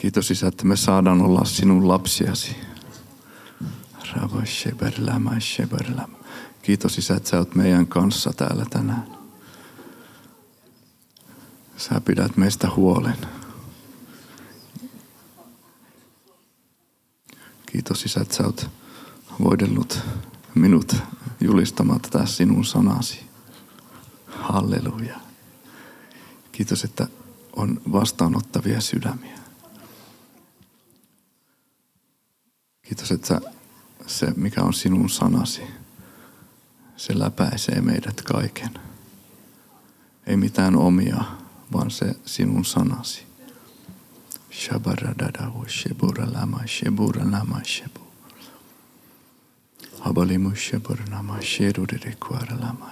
Kiitos Isä, että me saadaan olla sinun lapsiasi. Kiitos Isä, että sä oot meidän kanssa täällä tänään. Sä pidät meistä huolen. Kiitos Isä, että sä oot voidellut minut julistamaan tätä sinun sanasi. Halleluja. Kiitos, että on vastaanottavia sydämiä. Kiitos, että se, mikä on sinun sanasi, se läpäisee meidät kaiken. Ei mitään omia, vaan se sinun sanasi. Shabaradadahu shebura lama shebura lama shebu. Habalimu shebura lama shedudere kuara lama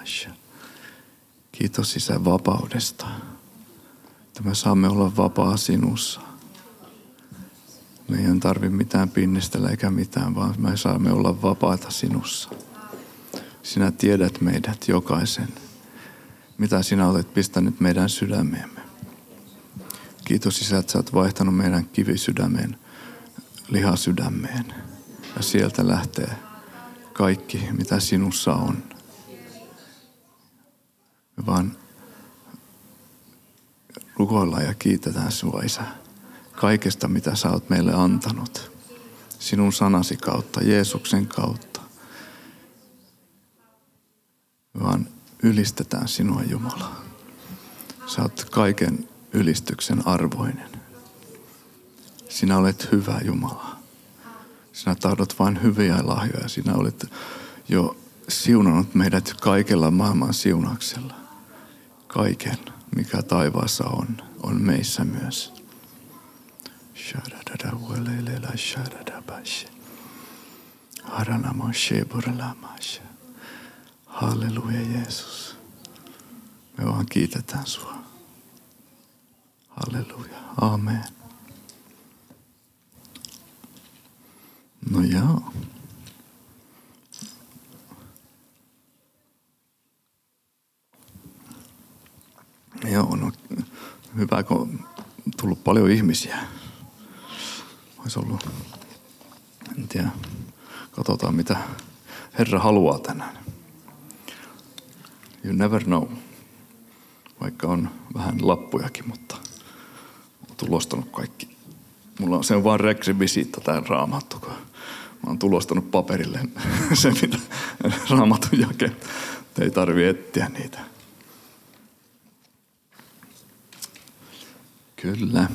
Kiitos Isä vapaudesta, että me saamme olla vapaa sinussa. Me ei tarvi mitään pinnistellä eikä mitään, vaan me saamme olla vapaita sinussa. Sinä tiedät meidät jokaisen, mitä sinä olet pistänyt meidän sydämeemme. Kiitos Isä, että sä oot vaihtanut meidän kivisydämeen lihasydämeen. Ja sieltä lähtee kaikki, mitä sinussa on. Me vaan rukoillaan ja kiitetään sinua, Isä kaikesta, mitä sä oot meille antanut. Sinun sanasi kautta, Jeesuksen kautta. Vaan ylistetään sinua Jumala. Sä oot kaiken ylistyksen arvoinen. Sinä olet hyvä Jumala. Sinä tahdot vain hyviä lahjoja. Sinä olet jo siunannut meidät kaikella maailman siunaksella. Kaiken, mikä taivaassa on, on meissä myös. Halleluja Jeesus. Me vaan kiitetään sua. Halleluja. Amen. No joo. Joo, no hyvä, kun on tullut paljon ihmisiä olisi ollut, en tiedä, katsotaan mitä Herra haluaa tänään. You never know. Vaikka on vähän lappujakin, mutta olen tulostanut kaikki. Mulla on, se on vaan rekvisita tämä raamattu, kun mä oon tulostanut paperille se, mitä raamatun jakee. Ei tarvi etsiä niitä. Kyllä.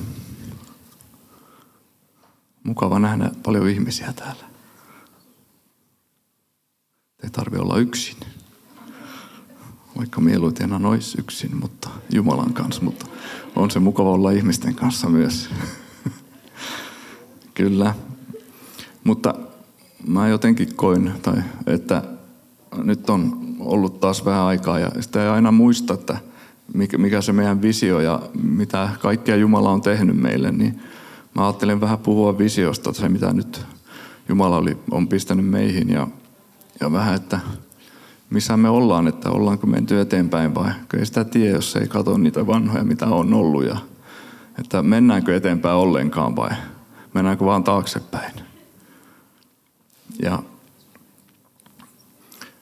Mukava nähdä paljon ihmisiä täällä. Ei tarvi olla yksin. Vaikka mieluiten on olisi yksin, mutta Jumalan kanssa, mutta on se mukava olla ihmisten kanssa myös. Kyllä. Mutta mä jotenkin koin, tai, että nyt on ollut taas vähän aikaa ja sitä ei aina muista, että mikä se meidän visio ja mitä kaikkea Jumala on tehnyt meille, niin mä ajattelen vähän puhua visiosta, se mitä nyt Jumala oli, on pistänyt meihin ja, ja vähän, että missä me ollaan, että ollaanko menty eteenpäin vai ei sitä tiedä, jos ei katso niitä vanhoja, mitä on ollut ja että mennäänkö eteenpäin ollenkaan vai mennäänkö vaan taaksepäin. Ja,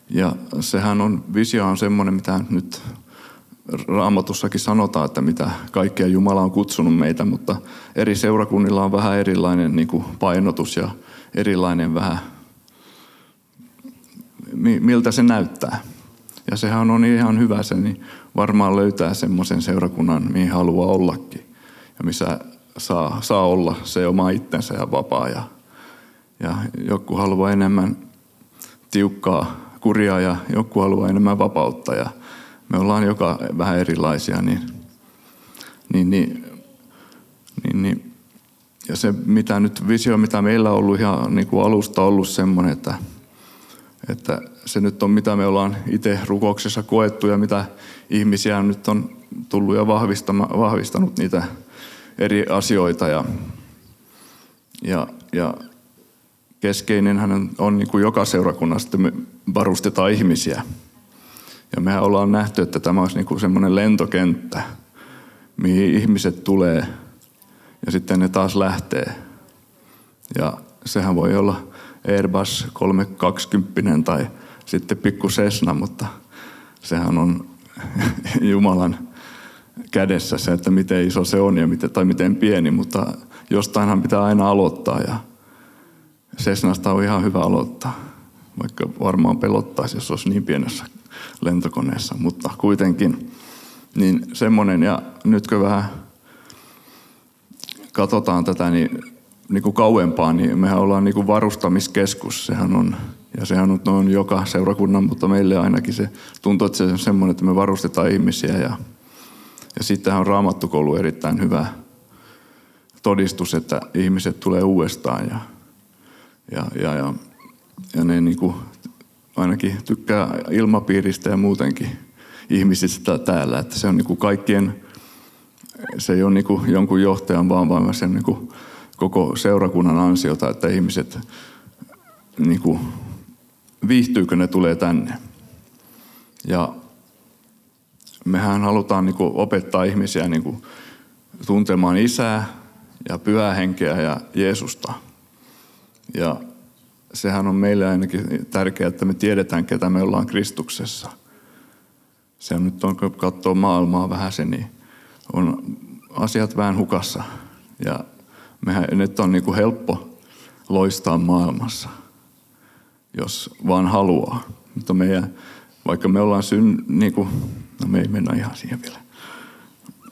ja sehän on, visio on semmoinen, mitä nyt raamatussakin sanotaan, että mitä kaikkea Jumala on kutsunut meitä, mutta eri seurakunnilla on vähän erilainen niin kuin painotus ja erilainen vähän, miltä se näyttää. Ja sehän on ihan hyvä se, niin varmaan löytää semmoisen seurakunnan, mihin haluaa ollakin. Ja missä saa, saa olla se oma itsensä ja vapaa. Ja, ja joku haluaa enemmän tiukkaa kuria ja joku haluaa enemmän vapautta. Ja me ollaan joka vähän erilaisia, niin, niin, niin, niin, niin ja se mitä nyt visio, mitä meillä on ollut ihan niin kuin alusta ollut semmoinen, että, että se nyt on mitä me ollaan itse rukouksessa koettu ja mitä ihmisiä nyt on tullut ja vahvistanut niitä eri asioita ja, ja, ja keskeinen on, on niin kuin joka seurakunnassa, että me varustetaan ihmisiä. Ja me ollaan nähty, että tämä olisi niin semmoinen lentokenttä, mihin ihmiset tulee ja sitten ne taas lähtee. Ja sehän voi olla Airbus 320 tai sitten pikku Cessna, mutta sehän on Jumalan kädessä se, että miten iso se on ja miten, tai miten pieni, mutta jostainhan pitää aina aloittaa ja Cessnasta on ihan hyvä aloittaa, vaikka varmaan pelottaisi, jos olisi niin pienessä lentokoneessa, mutta kuitenkin niin semmoinen ja nytkö vähän katsotaan tätä niin, niin kuin kauempaa, niin mehän ollaan niin kuin varustamiskeskus, sehän on ja sehän on joka seurakunnan, mutta meille ainakin se tuntuu, että se on semmoinen, että me varustetaan ihmisiä. Ja, ja sittenhän on raamattukoulu erittäin hyvä todistus, että ihmiset tulee uudestaan. Ja, ja, ja, ja, ja ne niin kuin ainakin tykkää ilmapiiristä ja muutenkin ihmisistä täällä. Että se on niin kuin kaikkien, se ei ole niin kuin jonkun johtajan vaan, vaan se on niin kuin koko seurakunnan ansiota, että ihmiset niin kuin viihtyykö ne tulee tänne. Ja mehän halutaan niin kuin opettaa ihmisiä niin kuin tuntemaan isää ja pyhää henkeä ja Jeesusta. Ja sehän on meille ainakin tärkeää, että me tiedetään, ketä me ollaan Kristuksessa. Se on nyt, on, kun katsoo maailmaa vähän se, niin on asiat vähän hukassa. Ja mehän nyt on niin kuin helppo loistaa maailmassa – jos vaan haluaa. Mutta meidän, vaikka me ollaan syn, niin kuin, no me ei mennä ihan siihen vielä,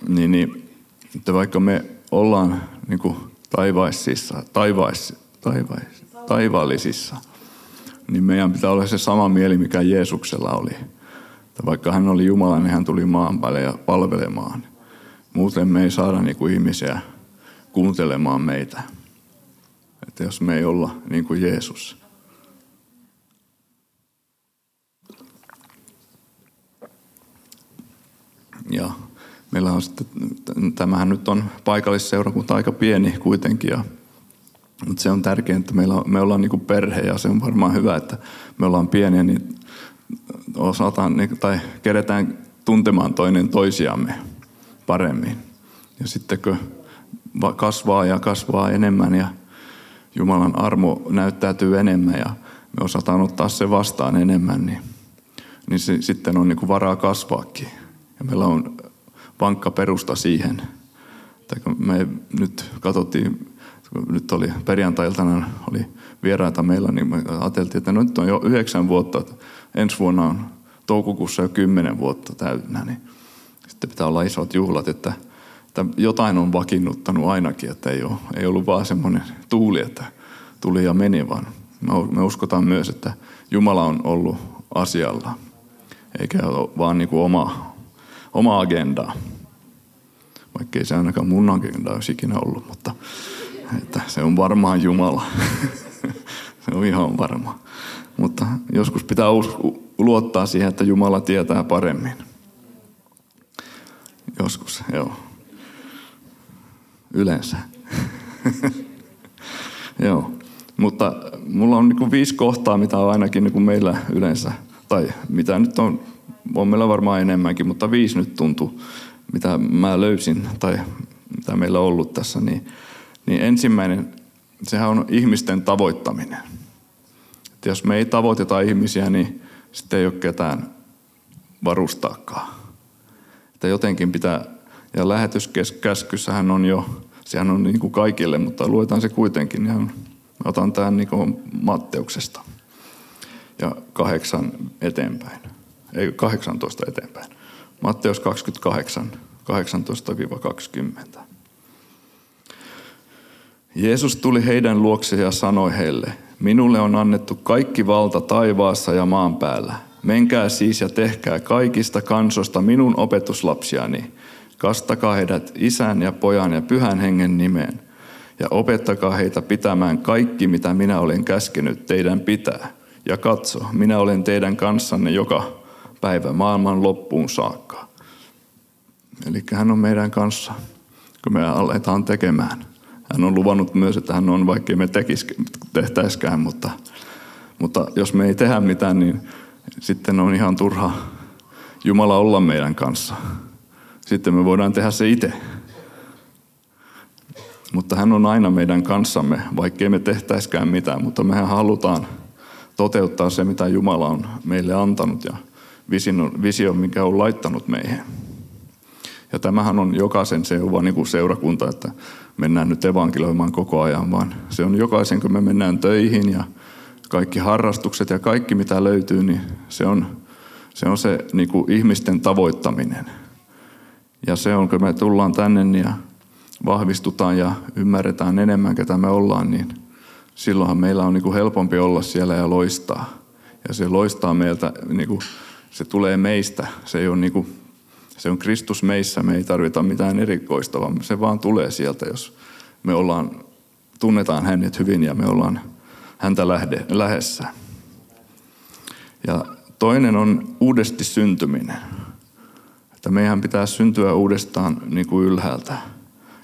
niin, niin että vaikka me ollaan niin kuin taivaisissa, taivais, taivais, taivaallisissa, niin meidän pitää olla se sama mieli, mikä Jeesuksella oli. Että vaikka hän oli Jumala, niin hän tuli maan päälle ja palvelemaan. Muuten me ei saada niin kuin ihmisiä kuuntelemaan meitä. Että jos me ei olla niin kuin Jeesus. Ja meillä on sitten, tämähän nyt on paikallisseurakunta aika pieni kuitenkin, ja, mutta se on tärkeää, että meillä on, me ollaan niin perhe ja se on varmaan hyvä, että me ollaan pieniä, niin osataan niin, tai keretään tuntemaan toinen toisiamme paremmin. Ja sitten kun kasvaa ja kasvaa enemmän ja Jumalan armo näyttäytyy enemmän ja me osataan ottaa se vastaan enemmän, niin, niin se, sitten on niin varaa kasvaakin. Ja meillä on vankka perusta siihen. me nyt katsottiin, nyt oli perjantailtana oli vieraita meillä, niin me ajateltiin, että nyt on jo yhdeksän vuotta, että ensi vuonna on toukokuussa jo kymmenen vuotta täynnä, niin sitten pitää olla isot juhlat, että, että jotain on vakiinnuttanut ainakin, että ei, ole, ei ollut vaan semmoinen tuuli, että tuli ja meni, vaan me uskotaan myös, että Jumala on ollut asialla, eikä ole vaan niin kuin oma, oma agenda. Vaikkei se ainakaan mun agenda olisi ikinä ollut, mutta että se on varmaan Jumala. se on ihan varma. Mutta joskus pitää luottaa siihen, että Jumala tietää paremmin. Joskus, joo. Yleensä. joo. Mutta mulla on niin viisi kohtaa, mitä on ainakin niin meillä yleensä, tai mitä nyt on on meillä varmaan enemmänkin, mutta viisi nyt tuntuu, mitä mä löysin tai mitä meillä on ollut tässä. Niin, niin ensimmäinen, sehän on ihmisten tavoittaminen. Että jos me ei tavoiteta ihmisiä, niin sitten ei ole ketään varustaakaan. Että jotenkin pitää, ja lähetyskäskyssähän on jo, sehän on niin kuin kaikille, mutta luetaan se kuitenkin. Ja otan tämän niin kuin Matteuksesta ja kahdeksan eteenpäin ei 18 eteenpäin. Matteus 28, 18-20. Jeesus tuli heidän luokse ja sanoi heille, minulle on annettu kaikki valta taivaassa ja maan päällä. Menkää siis ja tehkää kaikista kansosta minun opetuslapsiani. Kastakaa heidät isän ja pojan ja pyhän hengen nimeen. Ja opettakaa heitä pitämään kaikki, mitä minä olen käskenyt teidän pitää. Ja katso, minä olen teidän kanssanne joka päivä maailman loppuun saakka. Eli hän on meidän kanssa, kun me aletaan tekemään. Hän on luvannut myös, että hän on, vaikkei me tekis, tehtäiskään, mutta, mutta jos me ei tehdä mitään, niin sitten on ihan turha Jumala olla meidän kanssa. Sitten me voidaan tehdä se itse. Mutta hän on aina meidän kanssamme, vaikkei me tehtäiskään mitään, mutta mehän halutaan toteuttaa se, mitä Jumala on meille antanut ja visio, mikä on laittanut meihin. Ja tämähän on jokaisen seuva niin kuin seurakunta, että mennään nyt evankelioimaan koko ajan, vaan se on jokaisen, kun me mennään töihin ja kaikki harrastukset ja kaikki mitä löytyy, niin se on se, on se niin kuin ihmisten tavoittaminen. Ja se on, kun me tullaan tänne ja vahvistutaan ja ymmärretään enemmän, ketä me ollaan, niin silloinhan meillä on niin kuin helpompi olla siellä ja loistaa. Ja se loistaa meiltä, niin kuin, se tulee meistä. Se, ei ole niin kuin, se on Kristus meissä, me ei tarvita mitään erikoista, vaan se vaan tulee sieltä, jos me ollaan, tunnetaan hänet hyvin ja me ollaan häntä lähde, lähessä. Ja toinen on uudesti syntyminen. Että meidän pitää syntyä uudestaan niin kuin ylhäältä.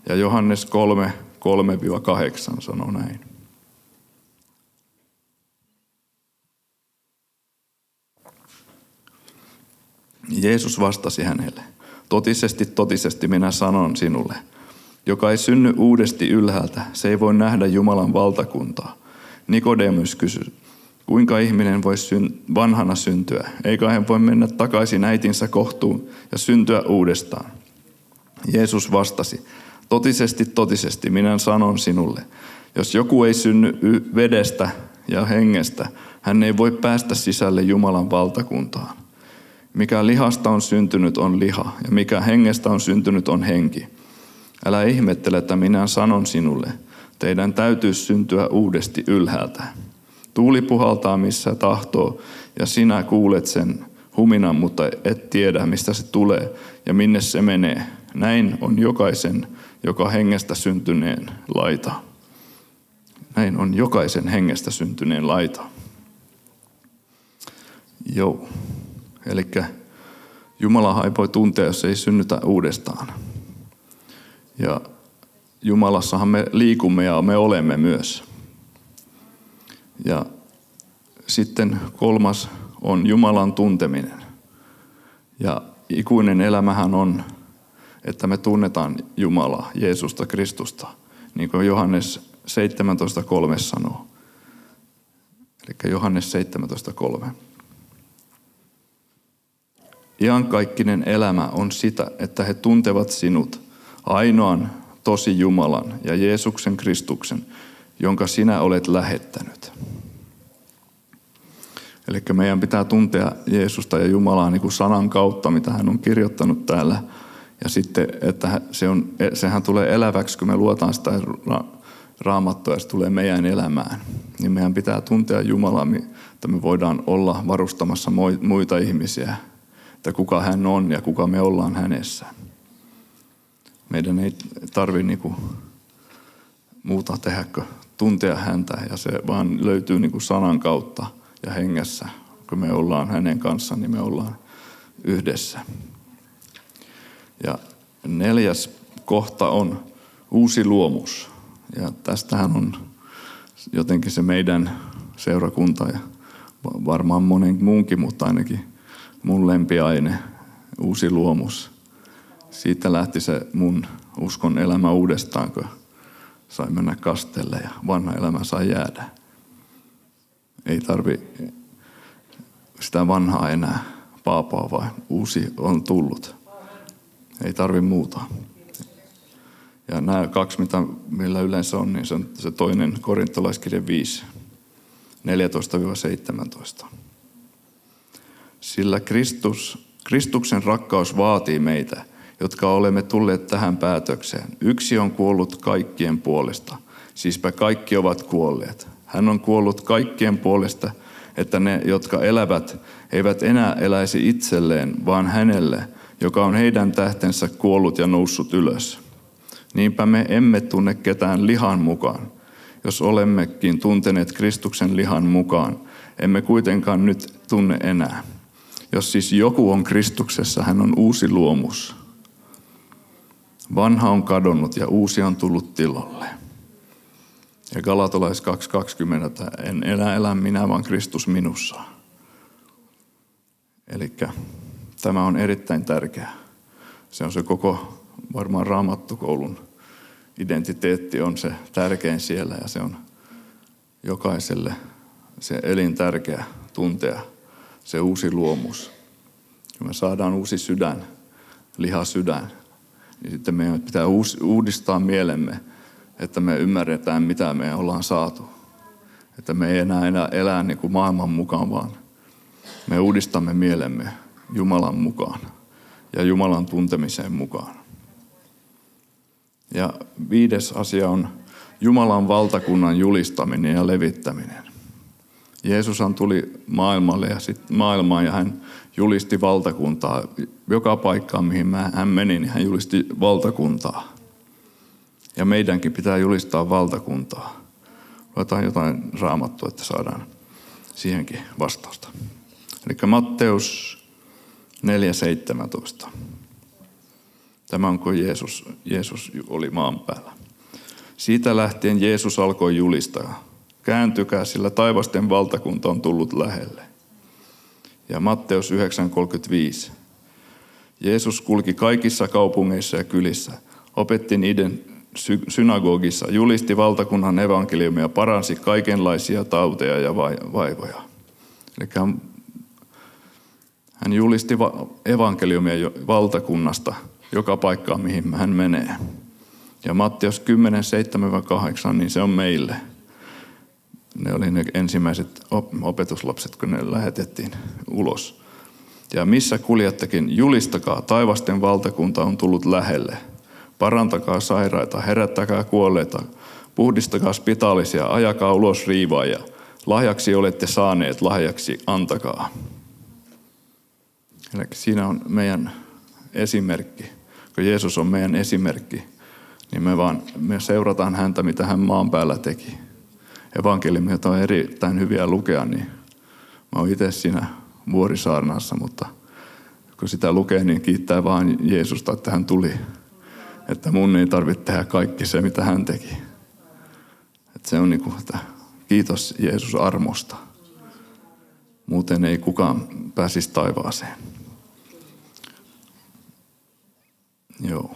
Ja Johannes 3, 3-8 sanoo näin. Jeesus vastasi hänelle, totisesti, totisesti minä sanon sinulle, joka ei synny uudesti ylhäältä, se ei voi nähdä Jumalan valtakuntaa. Nikodemus kysyi, kuinka ihminen voi syn- vanhana syntyä? Eikä hän voi mennä takaisin äitinsä kohtuun ja syntyä uudestaan. Jeesus vastasi, totisesti, totisesti minä sanon sinulle, jos joku ei synny vedestä ja hengestä, hän ei voi päästä sisälle Jumalan valtakuntaan. Mikä lihasta on syntynyt on liha, ja mikä hengestä on syntynyt on henki. Älä ihmettele, että minä sanon sinulle, teidän täytyy syntyä uudesti ylhäältä. Tuuli puhaltaa missä tahtoo, ja sinä kuulet sen huminan, mutta et tiedä, mistä se tulee ja minne se menee. Näin on jokaisen, joka hengestä syntyneen laita. Näin on jokaisen hengestä syntyneen laita. Joo. Eli Jumala ei voi tuntea, jos ei synnytä uudestaan. Ja Jumalassahan me liikumme ja me olemme myös. Ja sitten kolmas on Jumalan tunteminen. Ja ikuinen elämähän on, että me tunnetaan Jumalaa, Jeesusta, Kristusta, niin kuin Johannes 17.3 sanoo. Eli Johannes 17.3. Iankaikkinen elämä on sitä, että he tuntevat sinut, ainoan tosi Jumalan ja Jeesuksen Kristuksen, jonka sinä olet lähettänyt. Eli meidän pitää tuntea Jeesusta ja Jumalaa niin kuin sanan kautta, mitä hän on kirjoittanut täällä. Ja sitten, että se on, sehän tulee eläväksi, kun me luotaan sitä raamattua ja se tulee meidän elämään. Niin meidän pitää tuntea Jumalaa, että me voidaan olla varustamassa muita ihmisiä että kuka hän on ja kuka me ollaan hänessä. Meidän ei tarvi niinku muuta tehdä kuin tuntea häntä ja se vaan löytyy niinku sanan kautta ja hengessä. Kun me ollaan hänen kanssaan, niin me ollaan yhdessä. Ja neljäs kohta on uusi luomus. Ja tästähän on jotenkin se meidän seurakunta ja varmaan monen muunkin, mutta ainakin mun lempiaine, uusi luomus. Siitä lähti se mun uskon elämä uudestaan, kun sai mennä kastelle ja vanha elämä sai jäädä. Ei tarvi sitä vanhaa enää paapaa, vaan uusi on tullut. Ei tarvi muuta. Ja nämä kaksi, mitä, millä yleensä on, niin se on se toinen korintolaiskirja 5, 14-17. Sillä Kristus, Kristuksen rakkaus vaatii meitä, jotka olemme tulleet tähän päätökseen. Yksi on kuollut kaikkien puolesta, siispä kaikki ovat kuolleet. Hän on kuollut kaikkien puolesta, että ne, jotka elävät, eivät enää eläisi itselleen, vaan hänelle, joka on heidän tähtensä kuollut ja noussut ylös. Niinpä me emme tunne ketään lihan mukaan. Jos olemmekin tunteneet Kristuksen lihan mukaan, emme kuitenkaan nyt tunne enää. Jos siis joku on Kristuksessa, hän on uusi luomus. Vanha on kadonnut ja uusi on tullut tilalle. Ja Galatolais 2.20, en elä, elä minä, vaan Kristus minussa. Eli tämä on erittäin tärkeää. Se on se koko varmaan raamattukoulun identiteetti on se tärkein siellä ja se on jokaiselle se elintärkeä tuntea se uusi luomus. Kun me saadaan uusi sydän, liha sydän, niin sitten meidän pitää uudistaa mielemme, että me ymmärretään, mitä me ollaan saatu. Että me ei enää elää, elää niin kuin maailman mukaan, vaan me uudistamme mielemme Jumalan mukaan ja Jumalan tuntemiseen mukaan. Ja viides asia on Jumalan valtakunnan julistaminen ja levittäminen. Jeesushan tuli maailmalle ja sit maailmaan ja hän julisti valtakuntaa. Joka paikkaan, mihin hän meni, niin hän julisti valtakuntaa. Ja meidänkin pitää julistaa valtakuntaa. Luetaan jotain raamattua, että saadaan siihenkin vastausta. Eli Matteus 4.17. Tämä on kun Jeesus, Jeesus oli maan päällä. Siitä lähtien Jeesus alkoi julistaa. Kääntykää, sillä taivasten valtakunta on tullut lähelle. Ja Matteus 9.35. Jeesus kulki kaikissa kaupungeissa ja kylissä, opetti niiden synagogissa, julisti valtakunnan evankeliumia, paransi kaikenlaisia tauteja ja vaivoja. Eli hän julisti evankeliumia valtakunnasta joka paikkaan, mihin hän menee. Ja Matteus 10, 7-8, niin se on meille. Ne oli ne ensimmäiset opetuslapset, kun ne lähetettiin ulos. Ja missä kuljettekin, julistakaa, taivasten valtakunta on tullut lähelle. Parantakaa sairaita, herättäkää kuolleita, puhdistakaa spitaalisia, ajakaa ulos riivaaja. Lahjaksi olette saaneet, lahjaksi antakaa. Eli siinä on meidän esimerkki. Kun Jeesus on meidän esimerkki, niin me vaan me seurataan häntä, mitä hän maan päällä teki. Evankeliumit on erittäin hyviä lukea, niin mä oon itse siinä vuorisaarnassa, mutta kun sitä lukee, niin kiittää vaan Jeesusta, että hän tuli. Että mun ei tarvitse tehdä kaikki se, mitä hän teki. Että se on niin kuin, että kiitos Jeesus armosta. Muuten ei kukaan pääsisi taivaaseen. Joo.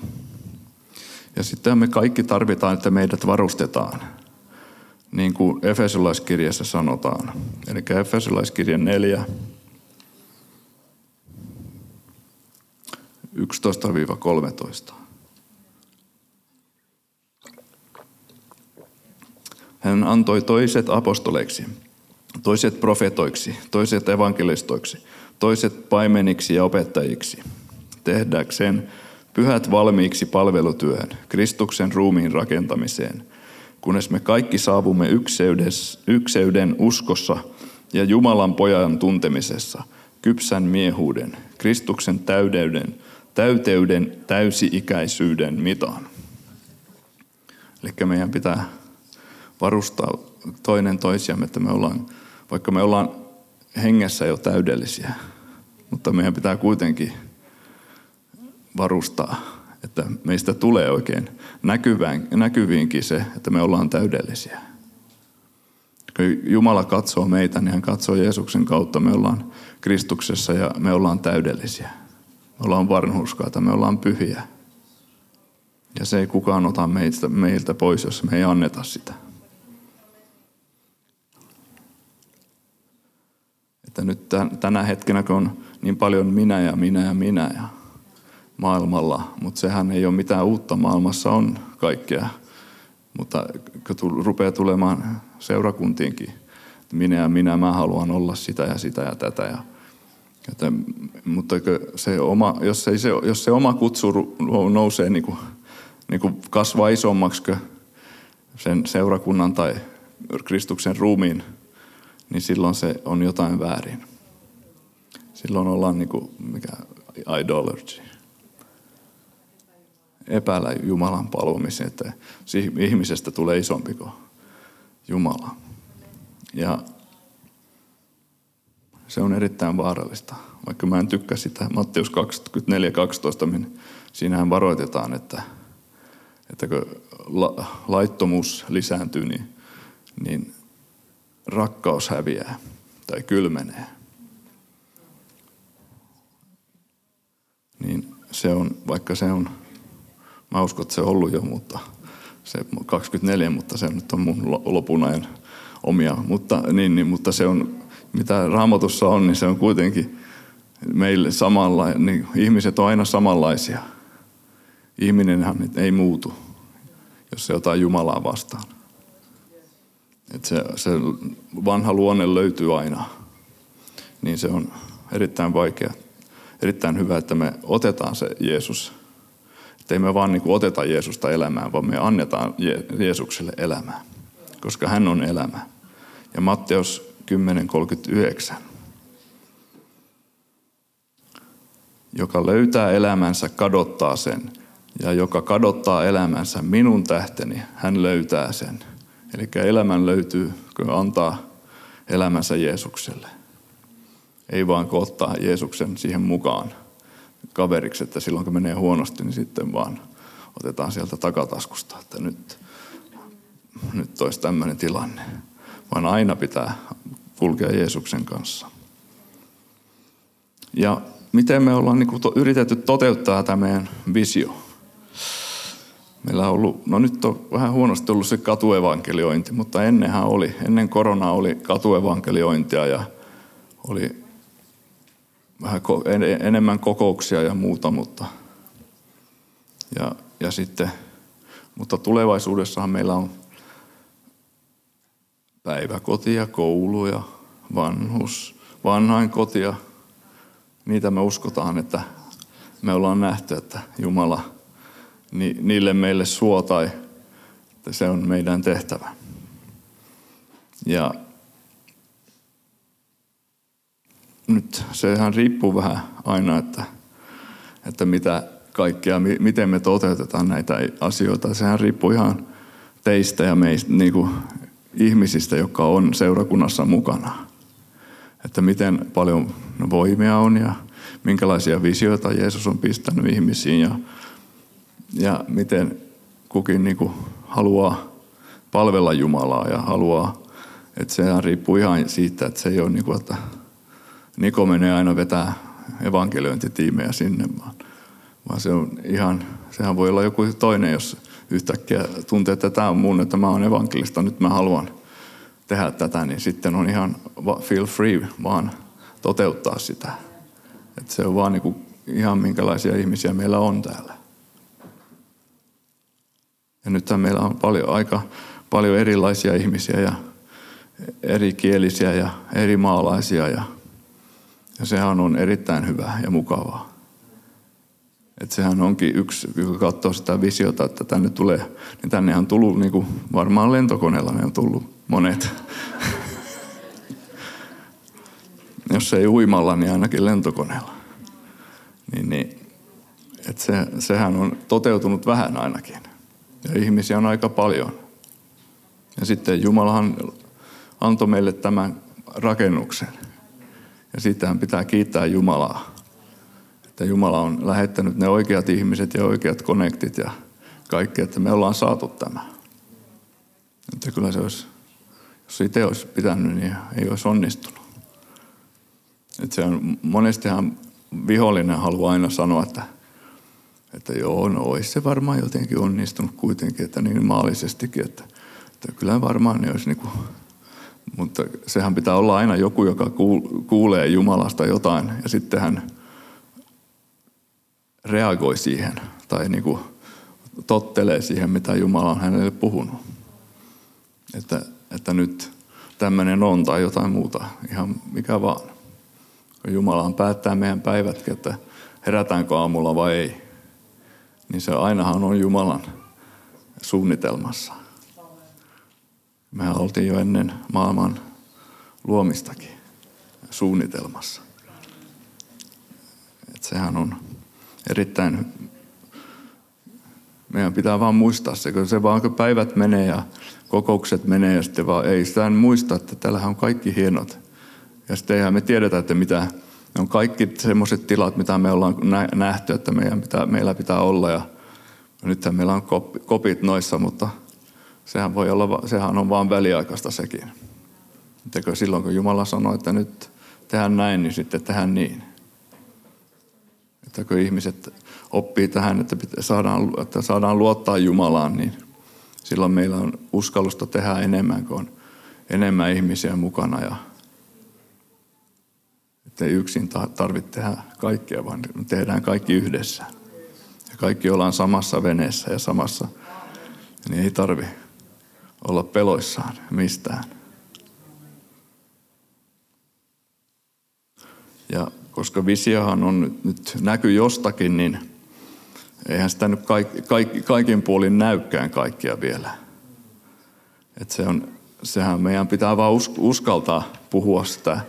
Ja sitten me kaikki tarvitaan, että meidät varustetaan. Niin kuin Efesolaiskirjassa sanotaan. Eli Efesolaiskirja 4, 11-13. Hän antoi toiset apostoleiksi, toiset profetoiksi, toiset evankelistoiksi, toiset paimeniksi ja opettajiksi, tehdäkseen pyhät valmiiksi palvelutyöhön, Kristuksen ruumiin rakentamiseen, kunnes me kaikki saavumme ykseyden uskossa ja Jumalan pojan tuntemisessa, kypsän miehuuden, Kristuksen täydeyden, täyteyden, täysi-ikäisyyden mitaan. Eli meidän pitää varustaa toinen toisiamme, että me ollaan, vaikka me ollaan hengessä jo täydellisiä, mutta meidän pitää kuitenkin varustaa, että meistä tulee oikein näkyvään, näkyviinkin se, että me ollaan täydellisiä. Kun Jumala katsoo meitä, niin hän katsoo Jeesuksen kautta. Me ollaan Kristuksessa ja me ollaan täydellisiä. Me ollaan varnhuskaita, me ollaan pyhiä. Ja se ei kukaan ota meiltä, meiltä pois, jos me ei anneta sitä. Että nyt tänä hetkenä, kun on niin paljon minä ja minä ja minä ja maailmalla, mutta sehän ei ole mitään uutta. Maailmassa on kaikkea, mutta kun rupeaa tulemaan seurakuntiinkin, että minä ja minä, mä haluan olla sitä ja sitä ja tätä. Ja, että, mutta se oma, jos, ei se, jos se oma kutsu nousee niin kuin, niin kuin kasvaa isommaksi sen seurakunnan tai Kristuksen ruumiin, niin silloin se on jotain väärin. Silloin ollaan niin kuin, mikä idolatry epäillä Jumalan palvomisen, että ihmisestä tulee isompi kuin Jumala. Ja se on erittäin vaarallista. Vaikka mä en tykkää sitä Matteus 24.12, niin siinähän varoitetaan, että, että kun la, laittomuus lisääntyy, niin, niin rakkaus häviää tai kylmenee. Niin se on, vaikka se on Mä uskon, että se on ollut jo, mutta se 24, mutta se nyt on mun lopun ajan omia. Mutta, niin, niin, mutta se on, mitä raamatussa on, niin se on kuitenkin meille samalla, niin ihmiset on aina samanlaisia. Ihminenhän ei muutu, jos se jotain Jumalaa vastaan. Et se, se vanha luonne löytyy aina. Niin se on erittäin vaikea. Erittäin hyvä, että me otetaan se Jeesus. Että ei me vaan niin oteta Jeesusta elämään, vaan me annetaan Jeesukselle elämää. Koska hän on elämä. Ja Matteus 10.39. Joka löytää elämänsä, kadottaa sen. Ja joka kadottaa elämänsä minun tähteni, hän löytää sen. Eli elämän löytyy, kun antaa elämänsä Jeesukselle. Ei vaan kun ottaa Jeesuksen siihen mukaan kaveriksi, että silloin kun menee huonosti, niin sitten vaan otetaan sieltä takataskusta, että nyt, nyt olisi tämmöinen tilanne. Vaan aina pitää kulkea Jeesuksen kanssa. Ja miten me ollaan niin yritetty toteuttaa tämä meidän visio? Meillä on ollut, no nyt on vähän huonosti ollut se katuevankeliointi, mutta ennenhän oli, ennen koronaa oli katuevankeliointia ja oli vähän enemmän kokouksia ja muuta, mutta, ja, ja sitten, mutta tulevaisuudessahan meillä on päiväkotia, kouluja, vanhus, vanhainkotia. Niitä me uskotaan, että me ollaan nähty, että Jumala – niin niille meille suo tai että se on meidän tehtävä. Ja nyt sehän riippuu vähän aina, että, että mitä kaikkea, miten me toteutetaan näitä asioita. Sehän riippuu ihan teistä ja meistä, niin kuin ihmisistä, jotka on seurakunnassa mukana. Että miten paljon voimia on ja minkälaisia visioita Jeesus on pistänyt ihmisiin ja ja miten kukin niin kuin haluaa palvella Jumalaa ja haluaa, että sehän riippuu ihan siitä, että se ei ole niin kuin, että Niko menee aina vetää evankeliointitiimejä sinne, vaan, vaan se on ihan, sehän voi olla joku toinen, jos yhtäkkiä tuntee, että tämä on mun, että mä oon evankelista, nyt mä haluan tehdä tätä, niin sitten on ihan feel free vaan toteuttaa sitä. Että se on vaan niin kuin ihan minkälaisia ihmisiä meillä on täällä. Ja nythän meillä on paljon, aika paljon erilaisia ihmisiä ja erikielisiä ja eri maalaisia ja, ja sehän on erittäin hyvä ja mukavaa. Että sehän onkin yksi, joka katsoo sitä visiota, että tänne tulee, niin tänne on tullut niin kuin varmaan lentokoneella ne on tullut monet. Jos ei uimalla, niin ainakin lentokoneella. Niin, niin, että se, sehän on toteutunut vähän ainakin. Ja ihmisiä on aika paljon. Ja sitten Jumalahan antoi meille tämän rakennuksen. Ja siitähän pitää kiittää Jumalaa. Että Jumala on lähettänyt ne oikeat ihmiset ja oikeat konektit ja kaikki, että me ollaan saatu tämä. Että kyllä se olisi, jos itse olisi pitänyt, niin ei olisi onnistunut. Että se on, monestihan vihollinen haluaa aina sanoa, että että joo, no olisi se varmaan jotenkin onnistunut kuitenkin, että niin maallisestikin, että, että kyllä varmaan ne olisi niin kuin, mutta sehän pitää olla aina joku, joka kuulee Jumalasta jotain ja sitten hän reagoi siihen tai niin kuin tottelee siihen, mitä Jumala on hänelle puhunut. Että, että nyt tämmöinen on tai jotain muuta, ihan mikä vaan. Jumala on päättää meidän päivätkin, että herätäänkö aamulla vai ei niin se ainahan on Jumalan suunnitelmassa. Mehän oltiin jo ennen maailman luomistakin suunnitelmassa. Et sehän on erittäin, meidän pitää vaan muistaa se, kun se vaan kun päivät menee ja kokoukset menee ja sitten vaan ei sitä muista, että täällähän on kaikki hienot. Ja sitten eihän me tiedetä, että mitä, ne on kaikki semmoiset tilat, mitä me ollaan nähty, että meidän pitää, meillä pitää olla. Ja nythän meillä on kopit noissa, mutta sehän, voi olla, sehän on vaan väliaikaista sekin. Tekö silloin, kun Jumala sanoi, että nyt tehdään näin, niin sitten tehdään niin. Että kun ihmiset oppii tähän, että saadaan, että saadaan luottaa Jumalaan, niin Silloin meillä on uskallusta tehdä enemmän, kun on enemmän ihmisiä mukana ja ei yksin tarvitse tehdä kaikkea, vaan tehdään kaikki yhdessä. Ja kaikki ollaan samassa veneessä ja samassa, niin ei tarvi olla peloissaan mistään. Ja koska visiohan on nyt, näky jostakin, niin eihän sitä nyt kaik, kaik, kaikin puolin näykään kaikkia vielä. Et se on, sehän meidän pitää vaan uskaltaa puhua sitä,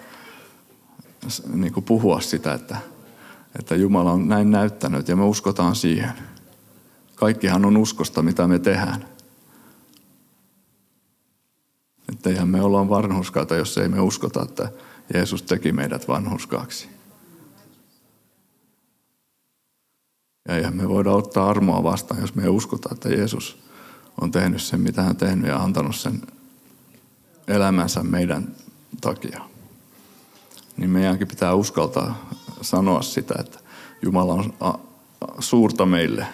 niin kuin puhua sitä, että, että Jumala on näin näyttänyt ja me uskotaan siihen. Kaikkihan on uskosta, mitä me tehdään. Että eihän me olla vanhuskaita, jos ei me uskota, että Jeesus teki meidät vanhuskaaksi. Ja eihän me voida ottaa armoa vastaan, jos me ei uskota, että Jeesus on tehnyt sen, mitä hän tehnyt ja antanut sen elämänsä meidän takia. Niin meidänkin pitää uskaltaa sanoa sitä, että Jumala on suurta meille,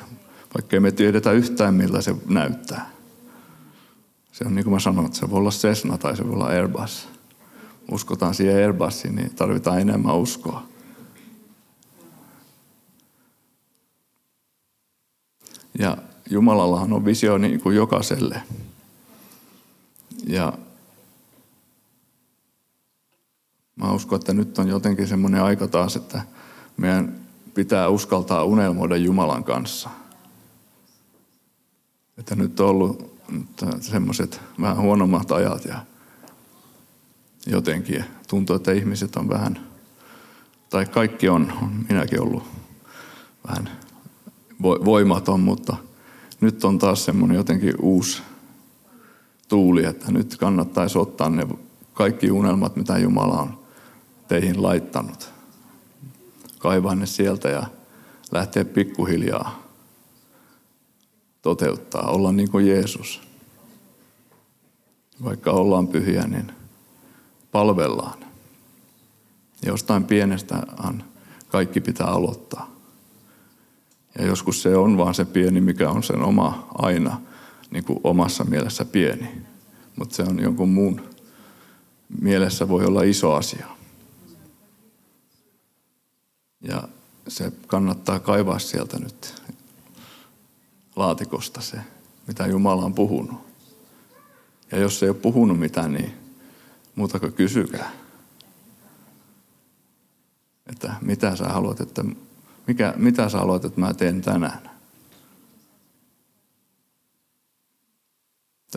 vaikka me tiedetä yhtään, miltä se näyttää. Se on niin kuin mä sanoin, että se voi olla Cessna tai se voi olla Airbus. Uskotaan siihen Airbusiin, niin tarvitaan enemmän uskoa. Ja Jumalallahan on visio niin kuin jokaiselle. Ja mä uskon, että nyt on jotenkin semmoinen aika taas, että meidän pitää uskaltaa unelmoida Jumalan kanssa. Että nyt on ollut semmoiset vähän huonommat ajat ja jotenkin tuntuu, että ihmiset on vähän, tai kaikki on, on minäkin ollut vähän voimaton, mutta nyt on taas semmoinen jotenkin uusi tuuli, että nyt kannattaisi ottaa ne kaikki unelmat, mitä Jumala on teihin laittanut. Kaivaa ne sieltä ja lähteä pikkuhiljaa toteuttaa, olla niin kuin Jeesus. Vaikka ollaan pyhiä, niin palvellaan. Ja jostain pienestähän kaikki pitää aloittaa. Ja joskus se on vaan se pieni, mikä on sen oma aina niin kuin omassa mielessä pieni. Mutta se on jonkun muun mielessä voi olla iso asia. Ja se kannattaa kaivaa sieltä nyt laatikosta se, mitä Jumala on puhunut. Ja jos ei ole puhunut mitään, niin muuta kuin kysykää. Että mitä sä haluat, että mikä, mitä sä haluat, että mä teen tänään?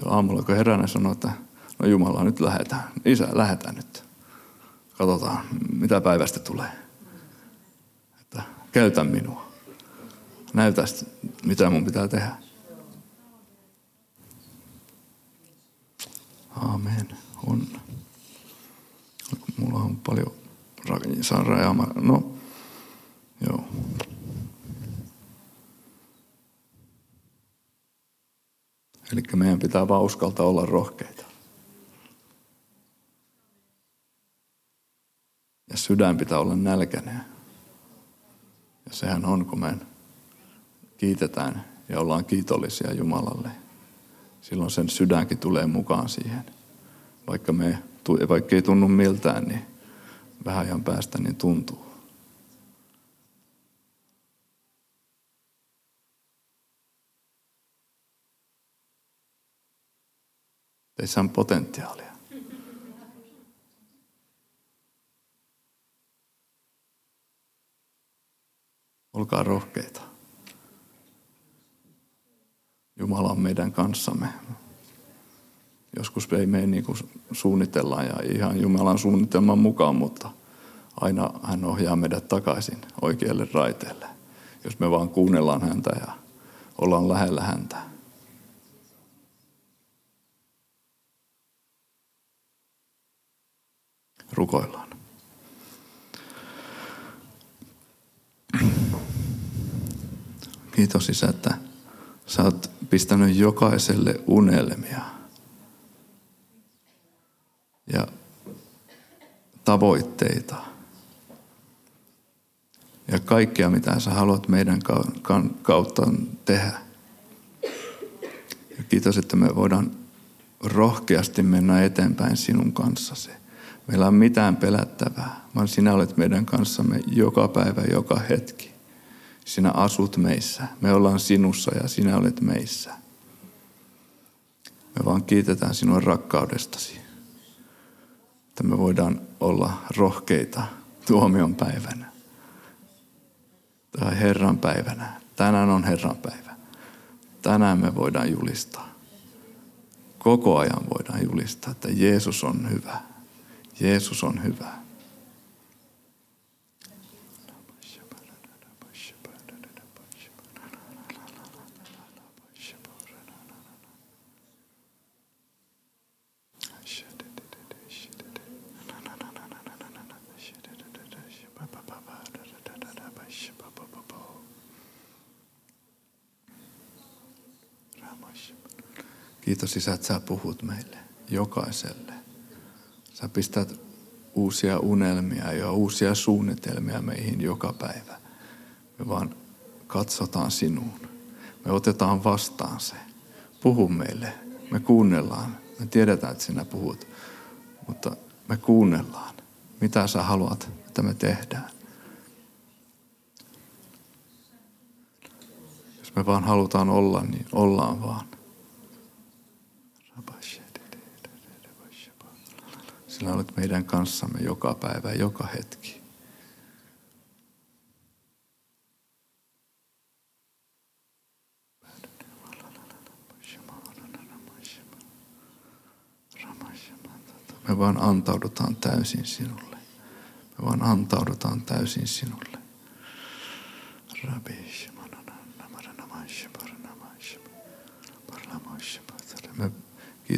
Aamulla kun herään sanoo, että no Jumala, nyt lähetään. Isä, lähetään nyt. Katsotaan, mitä päivästä tulee. Että käytä minua. Näytä, mitä mun pitää tehdä. Aamen. On. Mulla on paljon saan. No, Joo. Eli meidän pitää vaan uskaltaa olla rohkeita. Ja sydän pitää olla nälkäinen. Ja sehän on, kun me kiitetään ja ollaan kiitollisia Jumalalle. Silloin sen sydänkin tulee mukaan siihen. Vaikka, me, vaikka ei tunnu miltään, niin vähän ajan päästä niin tuntuu. Teissä on potentiaalia. Olkaa rohkeita. Jumala on meidän kanssamme. Joskus ei me niin kuin suunnitellaan ja ihan Jumalan suunnitelman mukaan, mutta aina hän ohjaa meidät takaisin oikealle raiteelle, jos me vaan kuunnellaan häntä ja ollaan lähellä häntä. Rukoillaan. Kiitos Isä, että sä oot pistänyt jokaiselle unelmia. Ja tavoitteita. Ja kaikkea, mitä sä haluat meidän kautta tehdä. Ja Kiitos, että me voidaan rohkeasti mennä eteenpäin sinun kanssasi. Meillä on mitään pelättävää, vaan sinä olet meidän kanssamme joka päivä, joka hetki. Sinä asut meissä. Me ollaan sinussa ja sinä olet meissä. Me vaan kiitetään sinua rakkaudestasi. Että me voidaan olla rohkeita tuomion päivänä. Tai Herran päivänä. Tänään on Herran päivä. Tänään me voidaan julistaa. Koko ajan voidaan julistaa, että Jeesus on hyvä. Jeesus on hyvä. Kiitos Isä, että sä puhut meille, jokaiselle. Sä pistät uusia unelmia ja uusia suunnitelmia meihin joka päivä. Me vaan katsotaan sinuun. Me otetaan vastaan se. Puhu meille. Me kuunnellaan. Me tiedetään, että sinä puhut. Mutta me kuunnellaan. Mitä sä haluat, että me tehdään. Jos me vaan halutaan olla, niin ollaan vaan. Sinä olet meidän kanssamme joka päivä, joka hetki. Me vaan antaudutaan täysin sinulle. Me vaan antaudutaan täysin sinulle. Me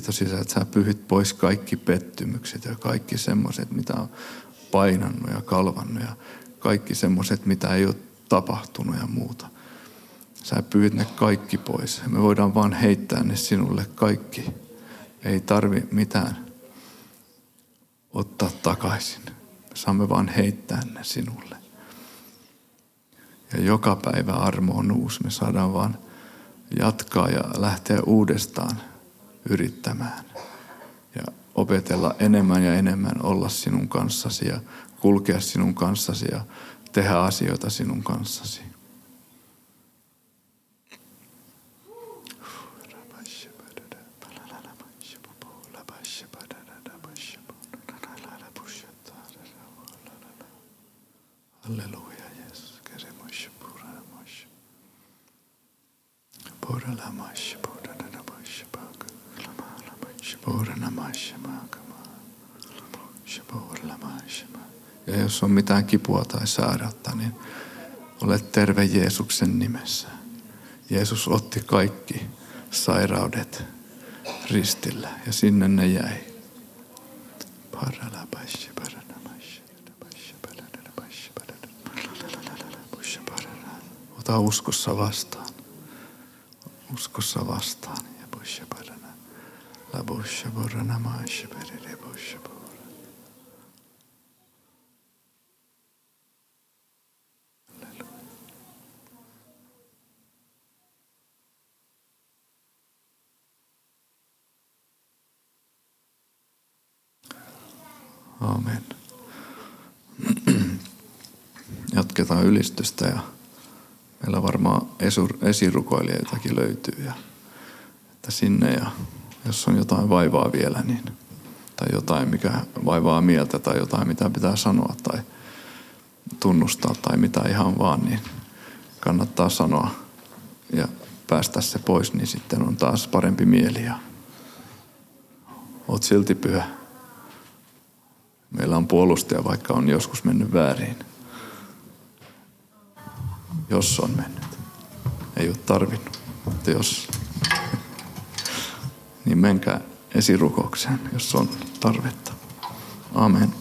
Kiitos Isä, että sä pyhit pois kaikki pettymykset ja kaikki semmoiset, mitä on painannut ja kalvannut ja kaikki semmoiset, mitä ei ole tapahtunut ja muuta. Sä pyyhit ne kaikki pois. Me voidaan vaan heittää ne sinulle kaikki. Ei tarvi mitään ottaa takaisin. Me saamme vaan heittää ne sinulle. Ja joka päivä armo on uusi. Me saadaan vaan jatkaa ja lähteä uudestaan yrittämään ja opetella enemmän ja enemmän olla sinun kanssasi ja kulkea sinun kanssasi ja tehdä asioita sinun kanssasi. Halleluja, Jeesus. Pura la mash, pura la mash, ja jos on mitään kipua tai sairautta, niin olet terve Jeesuksen nimessä. Jeesus otti kaikki sairaudet ristillä ja sinne ne jäi. Ota uskossa vastaan. Uskossa vastaan. La boscia borra namasha perere boscia borra. Amen. Jatketaan ylistystä ja meillä varmaan esirukoilijoitakin löytyy. Ja, että sinne ja jos on jotain vaivaa vielä, niin, tai jotain, mikä vaivaa mieltä, tai jotain, mitä pitää sanoa tai tunnustaa, tai mitä ihan vaan, niin kannattaa sanoa ja päästä se pois, niin sitten on taas parempi mieli ja oot silti pyhä. Meillä on puolustaja, vaikka on joskus mennyt väärin. Jos on mennyt. Ei ole tarvinnut. Mutta jos niin menkää esirukoukseen, jos on tarvetta. Amen.